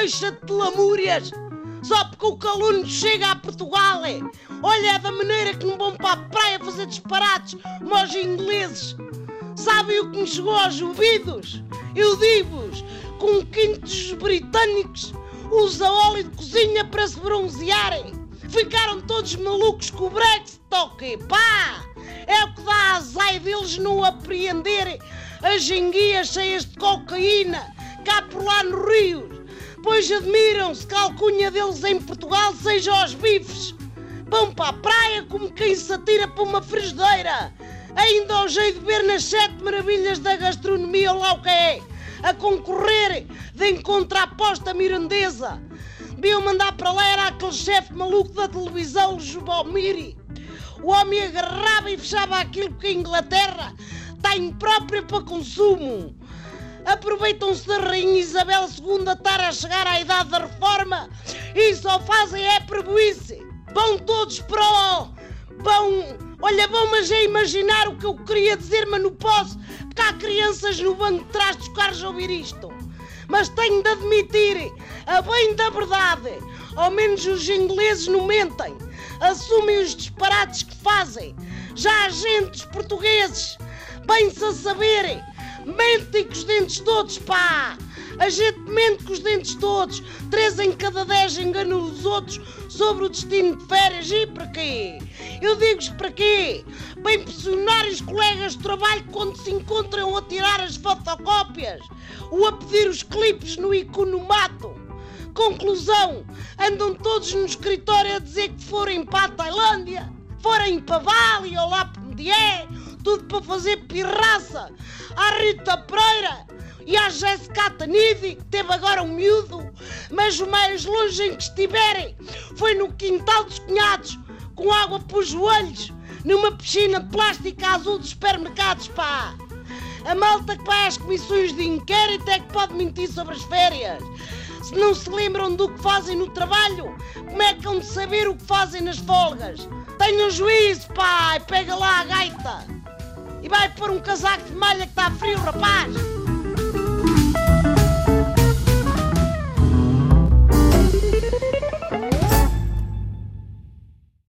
deixa-te de lamúrias só porque o caluno chega a Portugal. É. Olha, é da maneira que não vão para a praia fazer disparates os ingleses. Sabem o que me chegou aos ouvidos? Eu digo-vos, com quinto dos britânicos usa óleo de cozinha para se bronzearem. Ficaram todos malucos com o Brexit, ok? Pá! É o que dá azai deles não apreenderem as enguias cheias de cocaína cá por lá no Rio. Pois admiram-se que a alcunha deles em Portugal seja os bifes. Vão para a praia como quem se atira para uma frigideira. Ainda ao jeito de ver nas sete maravilhas da gastronomia ou lá o que é. A concorrer de encontro à aposta mirandesa. Deviam mandar para lá era aquele chefe maluco da televisão, o Jubomiri. O homem agarrava e fechava aquilo que a Inglaterra está imprópria para consumo. Aproveitam-se da Rainha Isabel II estar a chegar à idade da reforma e só fazem é prebuíce. Vão todos para o... Vão... Olha, vão mas é imaginar o que eu queria dizer, mas não posso, porque há crianças no banco de trás dos carros a ouvir isto. Mas tenho de admitir, a bem da verdade, ao menos os ingleses não mentem, assumem os disparates que fazem. Já agentes portugueses, bem-se a saberem, mentem com os dentes todos, pá! A gente mente com os dentes todos, três em cada dez enganam os outros sobre o destino de férias. E para quê? Eu digo-vos para quê? Para impressionar os colegas de trabalho quando se encontram a tirar as fotocópias ou a pedir os clipes no economato. Conclusão: andam todos no escritório a dizer que forem para a Tailândia, forem para Bali ou lá para Medié, tudo para fazer pirraça à Rita Pereira e à Jéssica Tanidi, que teve agora um miúdo, mas o mais longe em que estiverem foi no quintal dos cunhados, com água para os joelhos, numa piscina de plástica azul dos supermercados, pá! A malta que vai às comissões de inquérito é que pode mentir sobre as férias. Se não se lembram do que fazem no trabalho, como é que hão de saber o que fazem nas folgas? Tenham juízo, pai! Pega lá a gaita! E vai pôr um casaco de malha que está frio, rapaz!